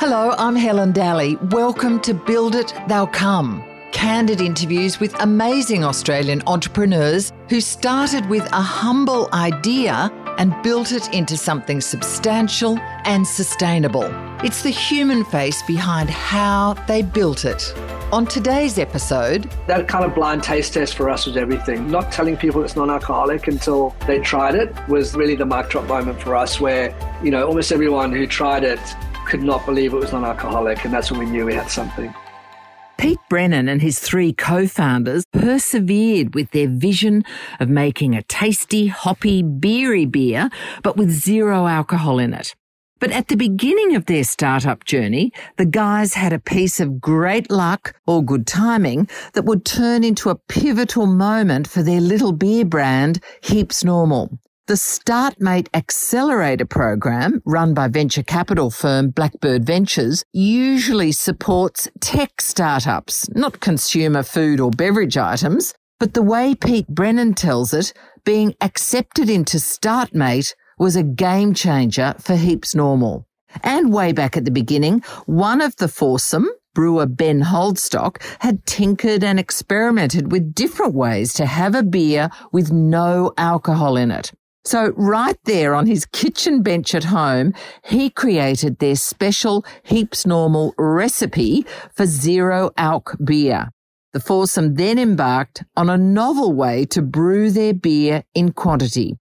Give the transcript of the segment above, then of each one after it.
Hello, I'm Helen Daly. Welcome to Build It, They'll Come. Candid interviews with amazing Australian entrepreneurs who started with a humble idea and built it into something substantial and sustainable. It's the human face behind how they built it. On today's episode, that kind of blind taste test for us was everything. Not telling people it's non alcoholic until they tried it was really the mic drop moment for us, where, you know, almost everyone who tried it could not believe it was non alcoholic, and that's when we knew we had something. Pete Brennan and his three co founders persevered with their vision of making a tasty, hoppy, beery beer, but with zero alcohol in it. But at the beginning of their startup journey, the guys had a piece of great luck or good timing that would turn into a pivotal moment for their little beer brand, Heaps Normal. The StartMate Accelerator program, run by venture capital firm Blackbird Ventures, usually supports tech startups, not consumer food or beverage items. But the way Pete Brennan tells it, being accepted into StartMate was a game changer for Heaps Normal. And way back at the beginning, one of the foursome, brewer Ben Holdstock, had tinkered and experimented with different ways to have a beer with no alcohol in it. So right there on his kitchen bench at home, he created their special Heaps Normal recipe for zero alc beer. The foursome then embarked on a novel way to brew their beer in quantity.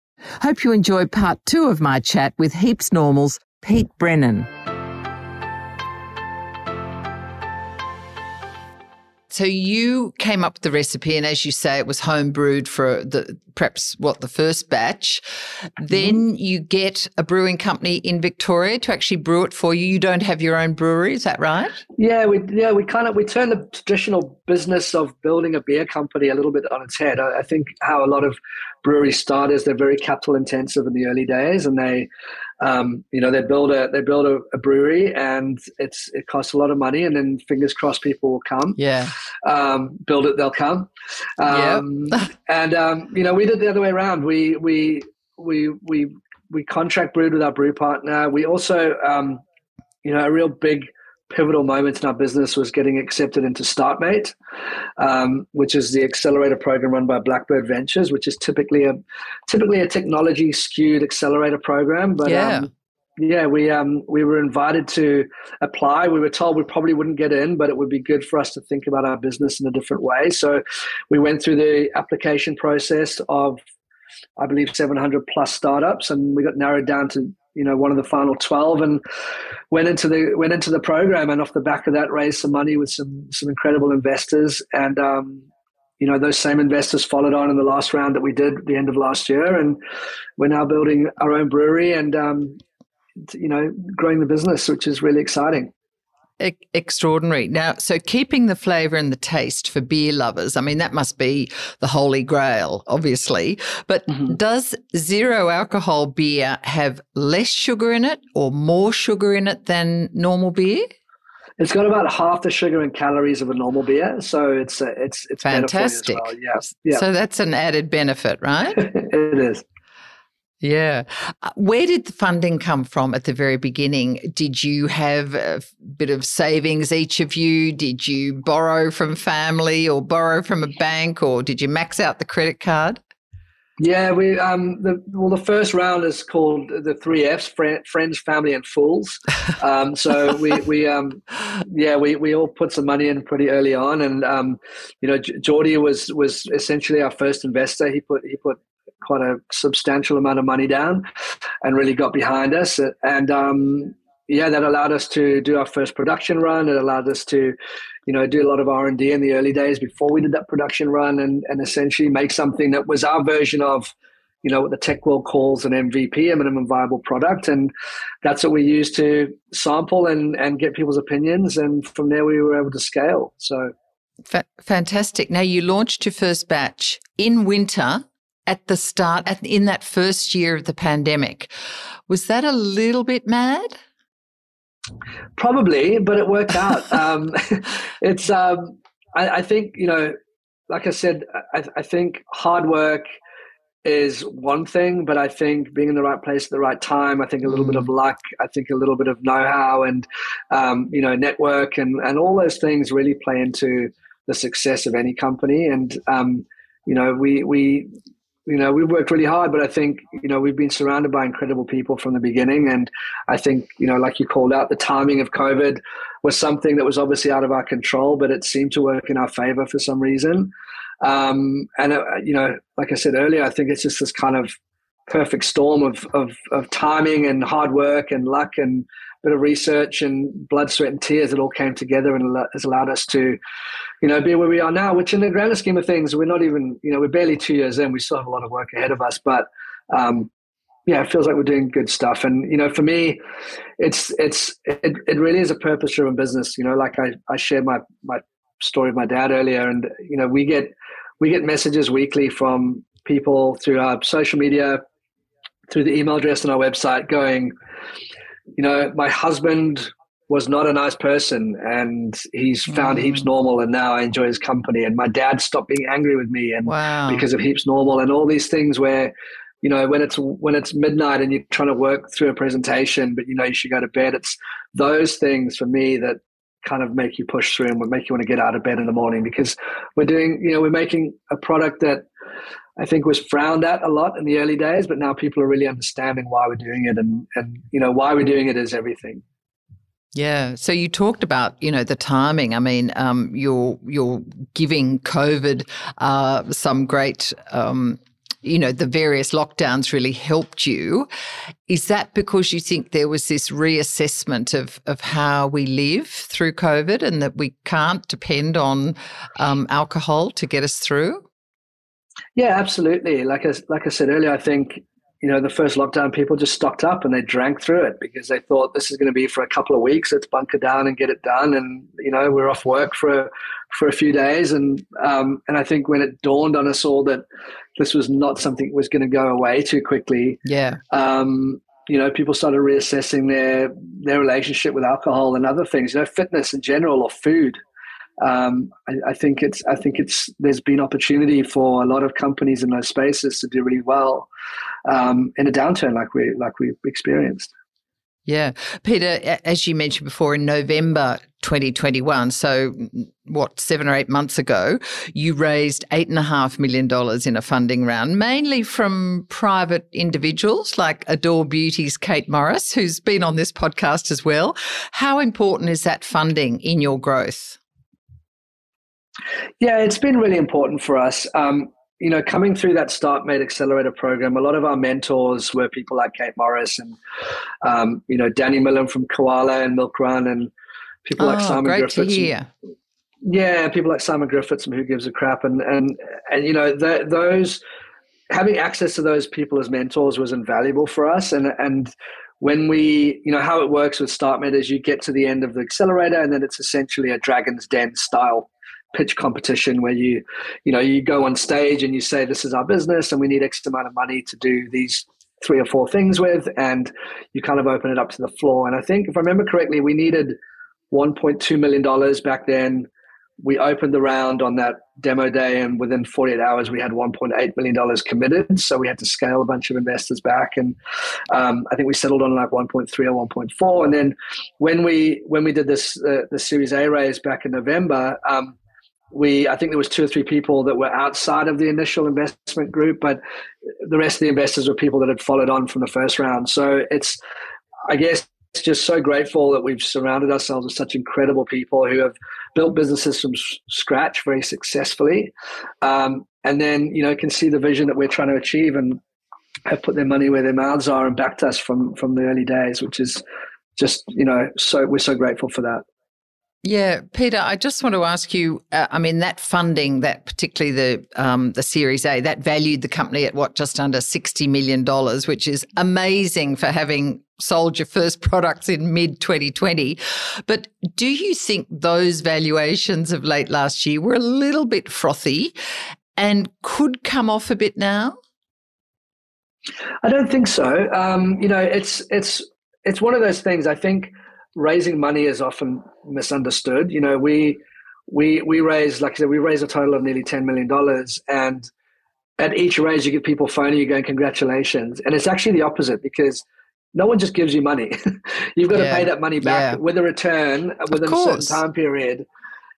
Hope you enjoy part two of my chat with Heaps Normal's Pete Brennan. So you came up with the recipe, and as you say, it was home brewed for the perhaps what the first batch. Mm-hmm. Then you get a brewing company in Victoria to actually brew it for you. You don't have your own brewery, is that right? Yeah, we yeah we kind of we turn the traditional business of building a beer company a little bit on its head. I, I think how a lot of breweries start is they're very capital intensive in the early days, and they um, you know, they build a they build a, a, brewery, and it's it costs a lot of money, and then fingers crossed people will come. Yeah, um, build it, they'll come. Um, yep. and um, you know, we did the other way around. We we we we we contract brewed with our brew partner. We also, um, you know, a real big pivotal moment in our business was getting accepted into StartMate, um, which is the accelerator program run by Blackbird Ventures, which is typically a typically a technology skewed accelerator program. But yeah. Um, yeah, we um we were invited to apply. We were told we probably wouldn't get in, but it would be good for us to think about our business in a different way. So we went through the application process of I believe 700 plus startups, and we got narrowed down to you know one of the final 12 and went into the went into the program and off the back of that raised some money with some some incredible investors. And um, you know those same investors followed on in the last round that we did at the end of last year. And we're now building our own brewery and um, you know growing the business which is really exciting extraordinary. Now, so keeping the flavour and the taste for beer lovers, I mean, that must be the holy grail, obviously. But mm-hmm. does zero alcohol beer have less sugar in it or more sugar in it than normal beer? It's got about half the sugar and calories of a normal beer, so it's uh, it's it's fantastic. Well. Yeah, yeah. So that's an added benefit, right? it is. Yeah. Uh, where did the funding come from at the very beginning? Did you have a bit of savings, each of you? Did you borrow from family or borrow from a bank or did you max out the credit card? Yeah, we um the well the first round is called the three Fs: friends, family, and fools. Um, so we we um yeah we we all put some money in pretty early on, and um you know Geordie was was essentially our first investor. He put he put quite a substantial amount of money down and really got behind us. And um, yeah, that allowed us to do our first production run. It allowed us to, you know, do a lot of R and D in the early days before we did that production run, and and essentially make something that was our version of, you know, what the tech world calls an MVP, a minimum viable product, and that's what we used to sample and and get people's opinions, and from there we were able to scale. So. fantastic. Now you launched your first batch in winter at the start, at, in that first year of the pandemic. Was that a little bit mad? Probably, but it worked out. um, it's, um, I, I, think, you know, like I said, I, I think hard work is one thing, but I think being in the right place at the right time, I think a little mm. bit of mm. luck, I think a little bit of know-how and, um, you know, network and, and all those things really play into the success of any company. And, um, you know, we, we, you know, we've worked really hard, but I think, you know, we've been surrounded by incredible people from the beginning. And I think, you know, like you called out, the timing of COVID was something that was obviously out of our control, but it seemed to work in our favor for some reason. Um, and, uh, you know, like I said earlier, I think it's just this kind of perfect storm of, of, of timing and hard work and luck and bit of research and blood, sweat, and tears that all came together and has allowed us to, you know, be where we are now. Which, in the grander scheme of things, we're not even, you know, we're barely two years in. We still have a lot of work ahead of us, but um, yeah, it feels like we're doing good stuff. And you know, for me, it's it's it, it really is a purpose-driven business. You know, like I I shared my my story of my dad earlier, and you know, we get we get messages weekly from people through our social media, through the email address on our website, going you know, my husband was not a nice person and he's found mm. heaps normal and now I enjoy his company and my dad stopped being angry with me and wow. because of heaps normal and all these things where you know when it's when it's midnight and you're trying to work through a presentation but you know you should go to bed it's those things for me that kind of make you push through and would make you want to get out of bed in the morning because we're doing you know we're making a product that I think was frowned at a lot in the early days, but now people are really understanding why we're doing it, and and you know why we're doing it is everything. Yeah. So you talked about, you know, the timing. I mean, um, you're you're giving COVID uh, some great, um, you know, the various lockdowns really helped you. Is that because you think there was this reassessment of of how we live through COVID, and that we can't depend on um, alcohol to get us through? Yeah, absolutely. Like I, like I said earlier, I think you know the first lockdown, people just stocked up and they drank through it because they thought this is going to be for a couple of weeks. Let's bunker down and get it done. And you know we're off work for for a few days. And um, and I think when it dawned on us all that this was not something that was going to go away too quickly. Yeah. Um, you know, people started reassessing their their relationship with alcohol and other things. You know, fitness in general or food um, I, I, think it's I think it's there's been opportunity for a lot of companies in those spaces to do really well um, in a downturn like we like we've experienced. Yeah, Peter, as you mentioned before, in November 2021, so what seven or eight months ago, you raised eight and a half million dollars in a funding round, mainly from private individuals like Adore Beauty's Kate Morris, who's been on this podcast as well. How important is that funding in your growth? Yeah, it's been really important for us. Um, you know, coming through that StartMate Accelerator program, a lot of our mentors were people like Kate Morris and, um, you know, Danny Milham from Koala and Milk Run and people oh, like Simon great Griffiths. To hear. And, yeah, people like Simon Griffiths and Who Gives a Crap. And, and, and you know, those, having access to those people as mentors was invaluable for us. And, and, when we, you know, how it works with StartMate is you get to the end of the accelerator and then it's essentially a Dragon's Den style pitch competition where you you know you go on stage and you say this is our business and we need x amount of money to do these three or four things with and you kind of open it up to the floor. And i think if i remember correctly we needed 1.2 million dollars back then. We opened the round on that demo day and within 48 hours we had 1.8 million dollars committed. So we had to scale a bunch of investors back and um, i think we settled on like 1.3 or 1.4 and then when we when we did this uh, the series a raise back in november um, we I think there was two or three people that were outside of the initial investment group, but the rest of the investors were people that had followed on from the first round. So it's I guess it's just so grateful that we've surrounded ourselves with such incredible people who have built businesses from scratch very successfully, um, and then you know can see the vision that we're trying to achieve and have put their money where their mouths are and backed us from from the early days, which is just you know so we're so grateful for that. Yeah, Peter, I just want to ask you. Uh, I mean, that funding, that particularly the um, the Series A, that valued the company at what just under sixty million dollars, which is amazing for having sold your first products in mid 2020. But do you think those valuations of late last year were a little bit frothy and could come off a bit now? I don't think so. Um, you know, it's it's it's one of those things. I think raising money is often misunderstood. You know, we we we raise, like I said, we raise a total of nearly ten million dollars, and at each raise, you get people phoning you going, congratulations. And it's actually the opposite because no one just gives you money. You've got yeah. to pay that money back yeah. with a return within a certain time period.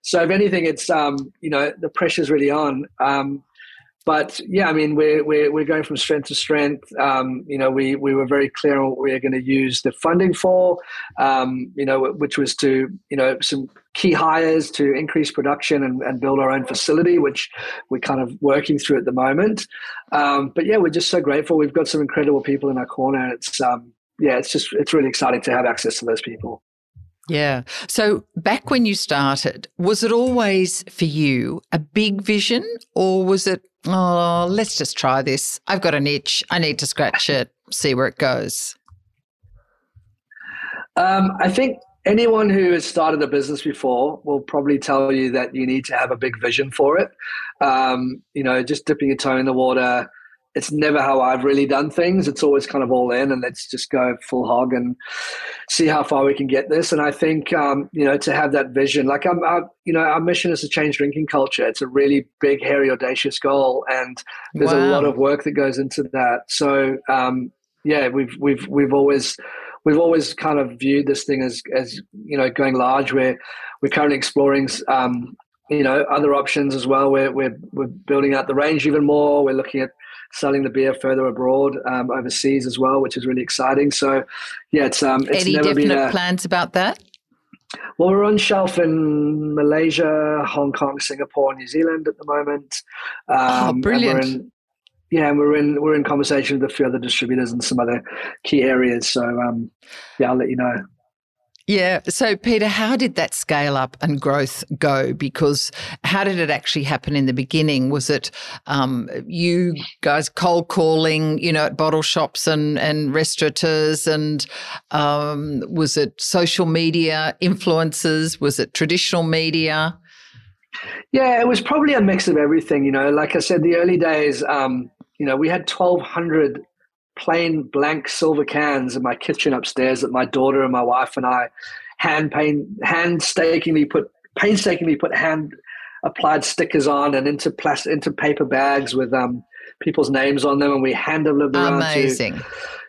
So if anything, it's, um, you know, the pressure's really on. Um, but yeah, I mean, we're, we're, we're going from strength to strength. Um, you know, we, we were very clear on what we are going to use the funding for, um, you know, which was to, you know, some key hires to increase production and, and build our own facility, which we're kind of working through at the moment. Um, but yeah, we're just so grateful. We've got some incredible people in our corner. It's, um, yeah, it's just, it's really exciting to have access to those people. Yeah. So back when you started, was it always for you a big vision or was it, oh, let's just try this? I've got an itch. I need to scratch it, see where it goes? Um, I think anyone who has started a business before will probably tell you that you need to have a big vision for it. Um, you know, just dipping your toe in the water, it's never how I've really done things. It's always kind of all in and let's just go full hog and see how far we can get this. And I think, um, you know, to have that vision, like I'm, I, you know, our mission is to change drinking culture. It's a really big, hairy, audacious goal. And there's wow. a lot of work that goes into that. So, um, yeah, we've, we've, we've always, we've always kind of viewed this thing as, as, you know, going large where we're currently exploring, um, you know, other options as well. We're, we're, we're building out the range even more. We're looking at selling the beer further abroad, um, overseas as well, which is really exciting. So, yeah, it's um, it's any never definite been a, plans about that. Well, we're on shelf in Malaysia, Hong Kong, Singapore, New Zealand at the moment. Um, oh, brilliant! Yeah, and we're in we're in conversation with a few other distributors in some other key areas. So, um, yeah, I'll let you know. Yeah. So, Peter, how did that scale up and growth go? Because how did it actually happen in the beginning? Was it um, you guys cold calling, you know, at bottle shops and, and restaurateurs? And um, was it social media influences? Was it traditional media? Yeah, it was probably a mix of everything. You know, like I said, the early days, um, you know, we had 1,200 plain blank silver cans in my kitchen upstairs that my daughter and my wife and I hand paint painstakingly put painstakingly put hand applied stickers on and into plastic into paper bags with um, people's names on them and we hand delivered around Amazing. to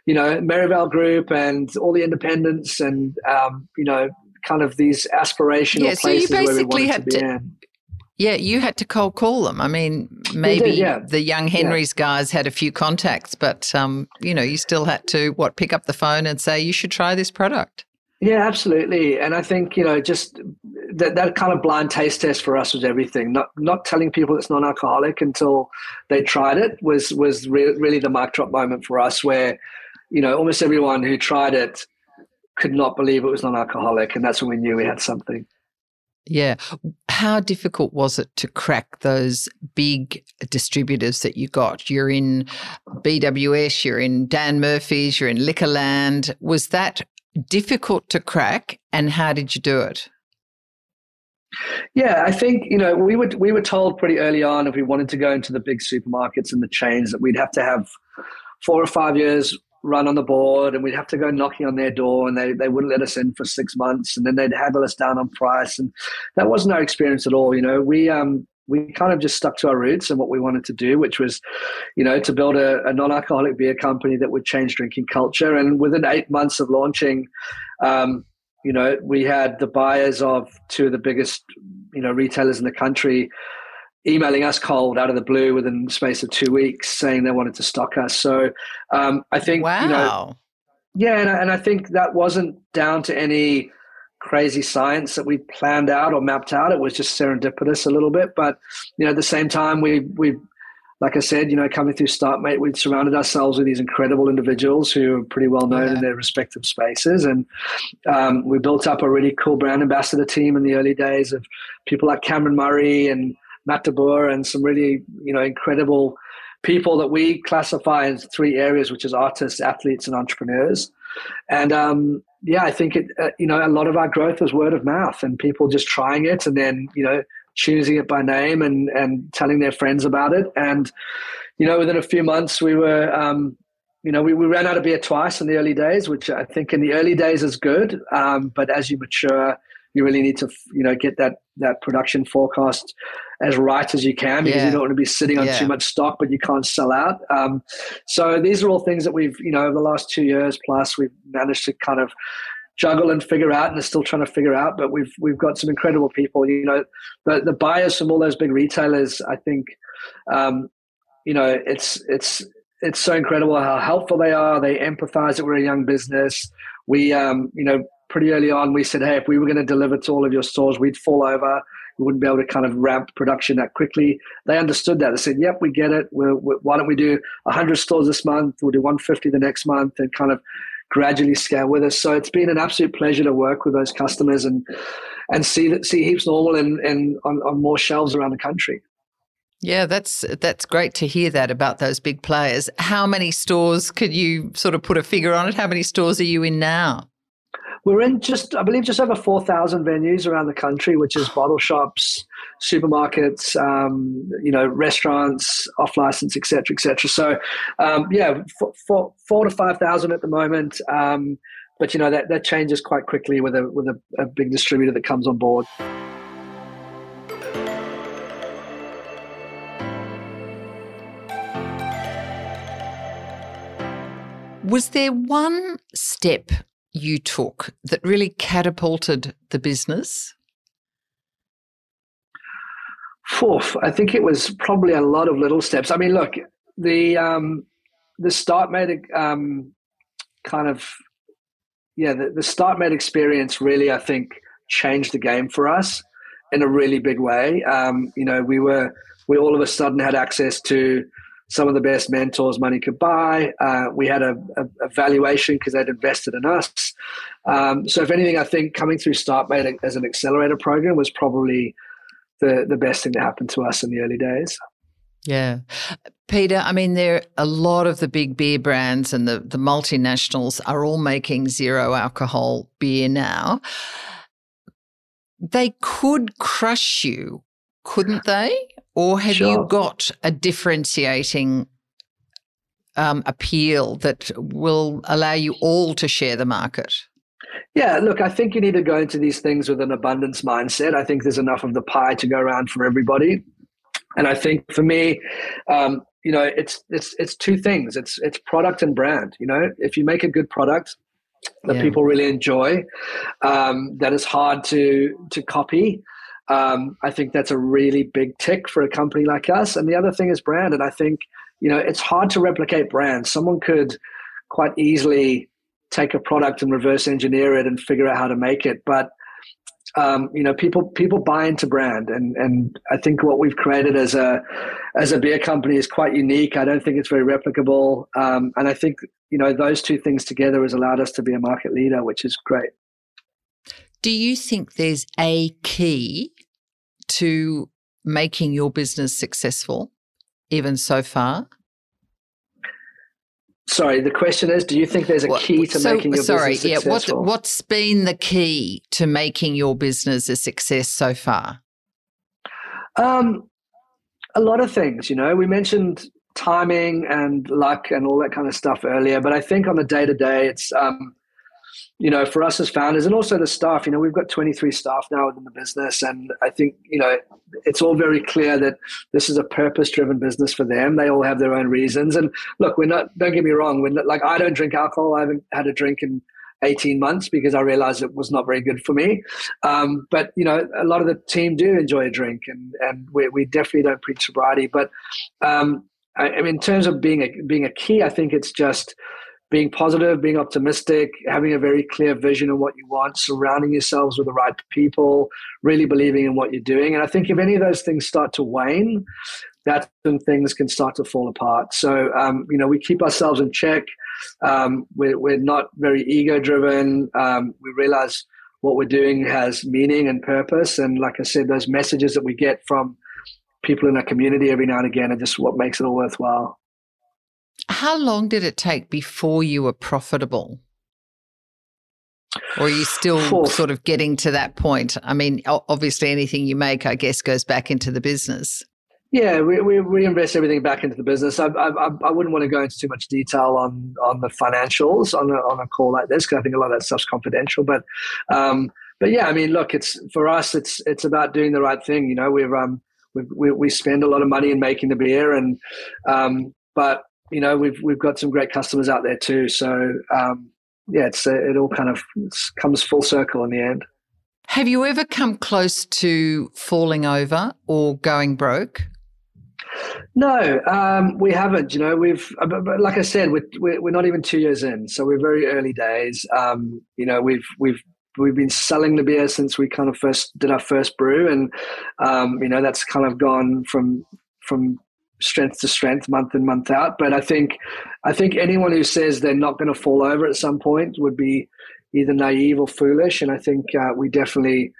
you know Merivale Group and all the independents and um, you know kind of these aspirational yeah, so places you basically where we wanted had to be to. Yeah, you had to cold call them. I mean, maybe did, yeah. the young Henry's yeah. guys had a few contacts, but um, you know, you still had to what pick up the phone and say you should try this product. Yeah, absolutely. And I think you know, just that that kind of blind taste test for us was everything. Not not telling people it's non-alcoholic until they tried it was was re- really the mic drop moment for us, where you know almost everyone who tried it could not believe it was non-alcoholic, and that's when we knew we had something. Yeah. How difficult was it to crack those big distributors that you got? You're in BWS, you're in Dan Murphy's, you're in Liquorland. Was that difficult to crack and how did you do it? Yeah, I think you know we were we were told pretty early on if we wanted to go into the big supermarkets and the chains that we'd have to have four or five years run on the board and we'd have to go knocking on their door and they, they wouldn't let us in for six months and then they'd haggle us down on price and that wasn't our experience at all you know. We um we kind of just stuck to our roots and what we wanted to do which was you know to build a, a non-alcoholic beer company that would change drinking culture and within eight months of launching um, you know we had the buyers of two of the biggest you know retailers in the country emailing us cold out of the blue within the space of two weeks saying they wanted to stock us. So um, I think, wow. you know, yeah, and, and I think that wasn't down to any crazy science that we planned out or mapped out. It was just serendipitous a little bit. But, you know, at the same time, we, we, like I said, you know, coming through StartMate, we'd surrounded ourselves with these incredible individuals who are pretty well known yeah. in their respective spaces. And um, we built up a really cool brand ambassador team in the early days of people like Cameron Murray and Matt and some really, you know, incredible people that we classify as three areas, which is artists, athletes, and entrepreneurs. And um, yeah, I think it, uh, you know, a lot of our growth was word of mouth and people just trying it and then, you know, choosing it by name and, and telling their friends about it. And, you know, within a few months, we were, um, you know, we, we ran out of beer twice in the early days, which I think in the early days is good. Um, but as you mature, you really need to, you know, get that that production forecast as right as you can because yeah. you don't want to be sitting on yeah. too much stock, but you can't sell out. Um, so these are all things that we've, you know, over the last two years plus, we've managed to kind of juggle and figure out and are still trying to figure out. But we've we've got some incredible people. You know, the the buyers from all those big retailers. I think, um, you know, it's it's it's so incredible how helpful they are. They empathize that we're a young business. We, um, you know, pretty early on, we said, hey, if we were going to deliver to all of your stores, we'd fall over. We wouldn't be able to kind of ramp production that quickly. They understood that. They said, yep, we get it. We're, we're, why don't we do 100 stores this month? We'll do 150 the next month and kind of gradually scale with us. So it's been an absolute pleasure to work with those customers and and see that see heaps normal and and on, on more shelves around the country. Yeah, that's that's great to hear that about those big players. How many stores could you sort of put a figure on it? How many stores are you in now? We're in just, I believe, just over 4,000 venues around the country, which is bottle shops, supermarkets, um, you know, restaurants, off license, etc., etc. So, um, yeah, four, four to 5,000 at the moment. Um, but, you know, that, that changes quite quickly with a, with a, a big distributor that comes on board. Was there one step you took that really catapulted the business? Fourth, I think it was probably a lot of little steps. I mean, look, the um, the StartMate um, kind of yeah, the, the StartMate experience really, I think, changed the game for us in a really big way. Um, you know, we were we all of a sudden had access to some of the best mentors money could buy. Uh, we had a, a, a valuation because they'd invested in us. Um, so, if anything, I think coming through StartMate as an accelerator program was probably the, the best thing that happened to us in the early days. Yeah. Peter, I mean, there a lot of the big beer brands and the, the multinationals are all making zero alcohol beer now. They could crush you, couldn't they? Or have sure. you got a differentiating um, appeal that will allow you all to share the market? Yeah, look, I think you need to go into these things with an abundance mindset. I think there's enough of the pie to go around for everybody. And I think for me, um, you know, it's it's it's two things. It's it's product and brand. You know, if you make a good product that yeah. people really enjoy, um, that is hard to to copy. Um, I think that's a really big tick for a company like us. And the other thing is brand. And I think, you know, it's hard to replicate brand. Someone could quite easily take a product and reverse engineer it and figure out how to make it. But um, you know, people people buy into brand, and and I think what we've created as a as a beer company is quite unique. I don't think it's very replicable, um, and I think you know those two things together has allowed us to be a market leader, which is great. Do you think there's a key to making your business successful, even so far? Sorry, the question is: Do you think there's a key to so, making your sorry, business successful? Sorry, yeah. What, what's been the key to making your business a success so far? Um, a lot of things. You know, we mentioned timing and luck and all that kind of stuff earlier, but I think on the day to day, it's um, you know, for us as founders and also the staff, you know, we've got 23 staff now within the business. And I think, you know, it's all very clear that this is a purpose driven business for them. They all have their own reasons. And look, we're not, don't get me wrong. We're not, like, I don't drink alcohol. I haven't had a drink in 18 months because I realized it was not very good for me. Um, but, you know, a lot of the team do enjoy a drink and, and we, we definitely don't preach sobriety. But, um, I, I mean, in terms of being a, being a key, I think it's just, being positive, being optimistic, having a very clear vision of what you want, surrounding yourselves with the right people, really believing in what you're doing. And I think if any of those things start to wane, that's when things can start to fall apart. So, um, you know, we keep ourselves in check. Um, we're, we're not very ego driven. Um, we realize what we're doing has meaning and purpose. And like I said, those messages that we get from people in our community every now and again are just what makes it all worthwhile. How long did it take before you were profitable? Or are you still sort of getting to that point? I mean, obviously, anything you make, I guess, goes back into the business. Yeah, we, we reinvest everything back into the business. I, I, I wouldn't want to go into too much detail on on the financials on a, on a call like this because I think a lot of that stuff's confidential. But um, but yeah, I mean, look, it's for us, it's it's about doing the right thing. You know, we're um, we, we spend a lot of money in making the beer, and um, but you know we've we've got some great customers out there too. So um, yeah, it's it all kind of comes full circle in the end. Have you ever come close to falling over or going broke? No, um, we haven't. You know, we've, but like I said, we're, we're not even two years in, so we're very early days. Um, you know, we've we've we've been selling the beer since we kind of first did our first brew, and um, you know that's kind of gone from from strength to strength, month in month out. But I think I think anyone who says they're not going to fall over at some point would be either naive or foolish. And I think uh, we definitely,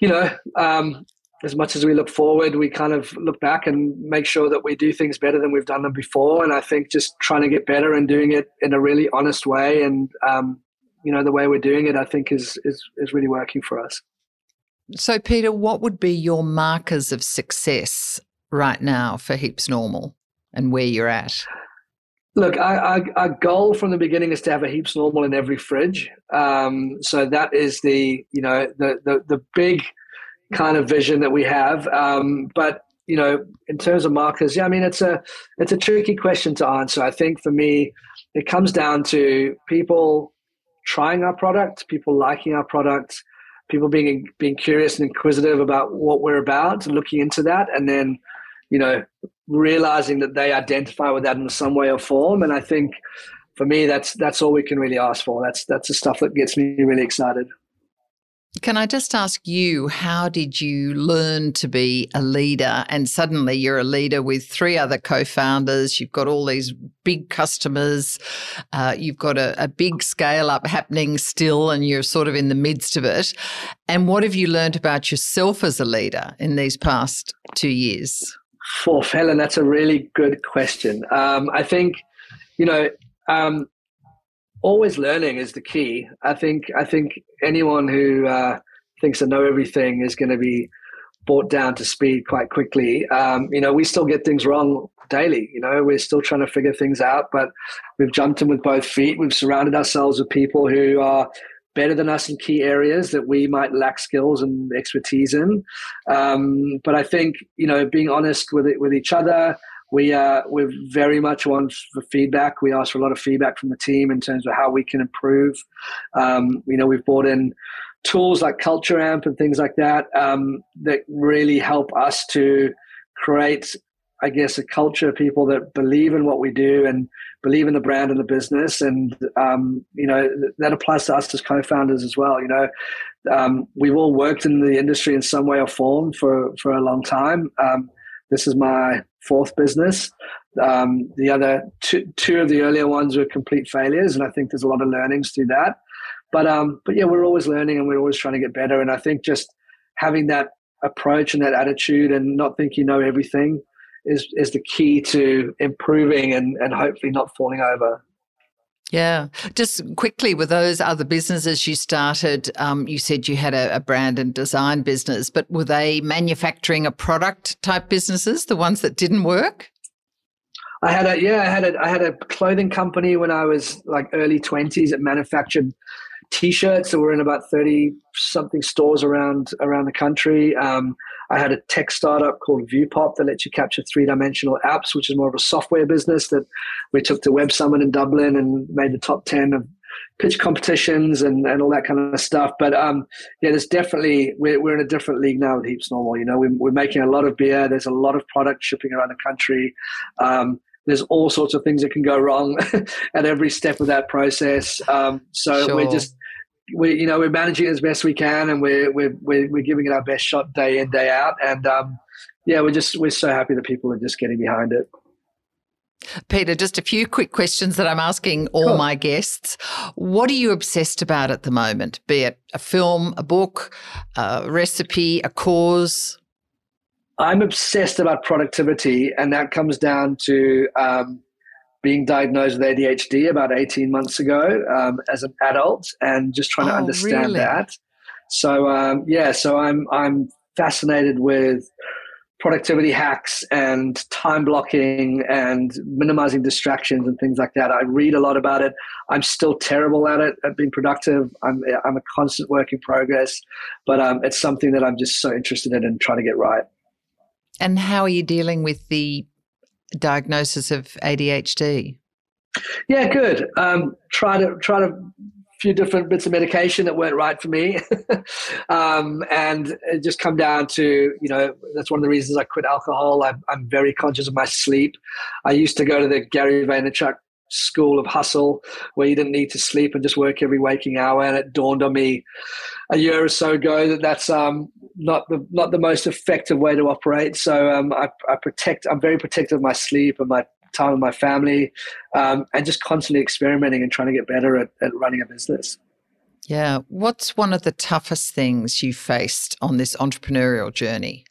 you know, um, as much as we look forward, we kind of look back and make sure that we do things better than we've done them before. And I think just trying to get better and doing it in a really honest way and um, you know the way we're doing it, I think is is is really working for us. So, Peter, what would be your markers of success right now for Heaps Normal and where you're at? Look, our, our, goal from the beginning is to have a Heaps Normal in every fridge. Um, so that is the you know the the, the big kind of vision that we have. Um, but you know, in terms of markers, yeah, I mean it's a it's a tricky question to answer. I think for me, it comes down to people trying our product, people liking our product, people being being curious and inquisitive about what we're about, looking into that, and then you know realizing that they identify with that in some way or form. And I think for me, that's that's all we can really ask for. That's that's the stuff that gets me really excited. Can I just ask you, how did you learn to be a leader? And suddenly you're a leader with three other co founders. You've got all these big customers. Uh, you've got a, a, big scale up happening still, and you're sort of in the midst of it. And what have you learned about yourself as a leader in these past two years? For Helen, that's a really good question. Um, I think, you know, um, always learning is the key. I think I think anyone who uh, thinks they know everything is going to be brought down to speed quite quickly. Um, you know, we still get things wrong daily. You know, we're still trying to figure things out, but we've jumped in with both feet. We've surrounded ourselves with people who are better than us in key areas that we might lack skills and expertise in. Um, but I think you know, being honest with it, with each other, we uh, we're very much on for feedback. We ask for a lot of feedback from the team in terms of how we can improve. Um, you know, we've brought in tools like Culture Amp and things like that um, that really help us to create, I guess, a culture of people that believe in what we do and believe in the brand and the business. And um, you know, that applies to us as co-founders as well. You know, um, we've all worked in the industry in some way or form for for a long time. Um, this is my fourth business. Um, the other two, two of the earlier ones were complete failures, and I think there's a lot of learnings through that. But um, but yeah, we're always learning and we're always trying to get better. And I think just having that approach and that attitude and not think you know everything is is the key to improving and, and hopefully not falling over. Yeah. Just quickly, with those other businesses you started, um, you said you had a, a, brand and design business, but were they manufacturing a product type businesses, the ones that didn't work? I had a yeah, I had a I had a clothing company when I was like early twenties that manufactured t-shirts that were in about 30 something stores around around the country um, i had a tech startup called viewpop that lets you capture three-dimensional apps which is more of a software business that we took to web summit in dublin and made the top 10 of pitch competitions and, and all that kind of stuff but um, yeah there's definitely we're, we're in a different league now with heaps normal you know we're, we're making a lot of beer there's a lot of product shipping around the country um, there's all sorts of things that can go wrong at every step of that process. Um, so sure. we're just we you know we're managing it as best we can, and we're we're we're, we're giving it our best shot day in day out. And um, yeah, we're just we're so happy that people are just getting behind it. Peter, just a few quick questions that I'm asking all cool. my guests. What are you obsessed about at the moment? Be it a film, a book, a recipe, a cause? I'm obsessed about productivity, and that comes down to um, being diagnosed with ADHD about 18 months ago um, as an adult, and just trying oh, to understand really? that. So um, yeah, so I'm I'm fascinated with productivity hacks and time blocking and minimizing distractions and things like that. I read a lot about it. I'm still terrible at it at being productive. I'm I'm a constant work in progress, but um, it's something that I'm just so interested in and trying to get right. And how are you dealing with the diagnosis of ADHD? Yeah, good. Um, try to try to few different bits of medication that weren't right for me, um, and it just come down to you know that's one of the reasons I quit alcohol. I'm, I'm very conscious of my sleep. I used to go to the Gary Vaynerchuk school of hustle where you didn't need to sleep and just work every waking hour and it dawned on me a year or so ago that that's um, not the not the most effective way to operate so um, I, I, protect i'm very protective of my sleep and my time with my family um, and just constantly experimenting and trying to get better at, at running a business yeah what's one of the toughest things you faced on this entrepreneurial journey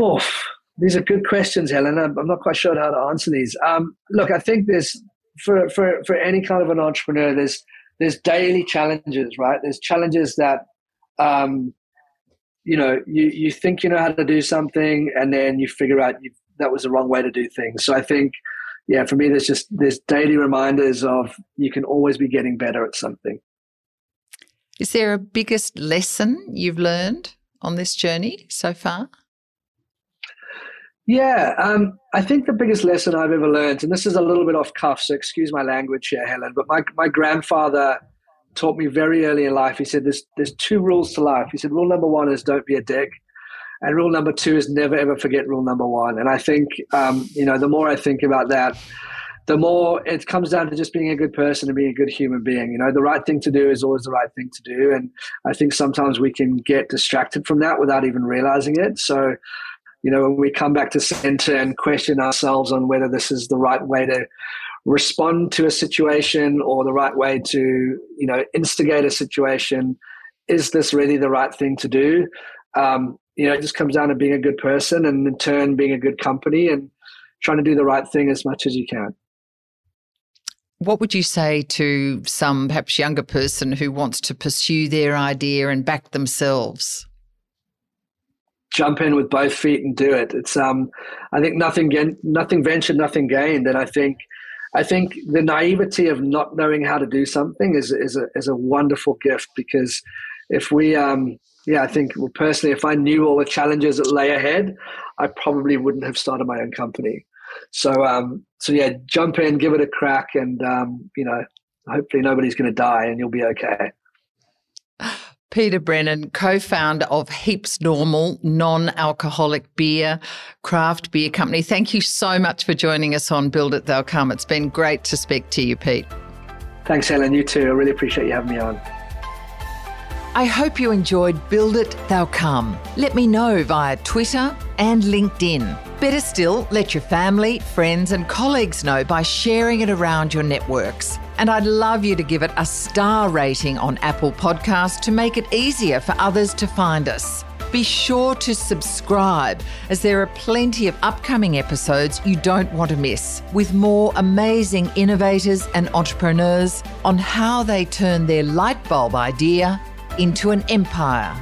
Oof these are good questions, Helen. I'm, I'm not quite sure how to answer these. Um, look, I think there's for for for any kind of an entrepreneur, there's there's daily challenges, right? There's challenges that um, you know you you think you know how to do something, and then you figure out you, that was the wrong way to do things. So I think, yeah, for me, there's just there's daily reminders of you can always be getting better at something. Is there a biggest lesson you've learned on this journey so far? Yeah, um, I think the biggest lesson I've ever learned, and this is a little bit off cuff, so excuse my language here, Helen, but my, my grandfather taught me very early in life. He said there's, there's two rules to life. He said, rule number one is don't be a dick. And rule number two is never ever forget rule number one. And I think, um, you know, the more I think about that, the more it comes down to just being a good person and being a good human being. You know, the right thing to do is always the right thing to do. And I think sometimes we can get distracted from that without even realizing it. So, you know, when we come back to center and question ourselves on whether this is the right way to respond to a situation or the right way to, you know, instigate a situation, is this really the right thing to do? Um, you know, it just comes down to being a good person and in turn being a good company and trying to do the right thing as much as you can. What would you say to some perhaps younger person who wants to pursue their idea and back themselves? jump in with both feet and do it. It's um, I think nothing nothing ventured, nothing gained, and I think I think the naivety of not knowing how to do something is is a is a wonderful gift because if we um, yeah, I think well, personally, if I knew all the challenges that lay ahead, I probably wouldn't have started my own company. So um, so yeah, jump in, give it a crack, and um, you know, hopefully nobody's going to die, and you'll be okay. Peter Brennan, co founder of Heaps Normal, non alcoholic beer, craft beer company. Thank you so much for joining us on Build It They'll Come. It's been great to speak to you, Pete. Thanks, Helen. You too. I really appreciate you having me on. I hope you enjoyed Build It They'll Come. Let me know via Twitter and LinkedIn. Better still, let your family, friends, and colleagues know by sharing it around your networks. And I'd love you to give it a star rating on Apple Podcasts to make it easier for others to find us. Be sure to subscribe as there are plenty of upcoming episodes you don't want to miss with more amazing innovators and entrepreneurs on how they turn their light bulb idea into an empire.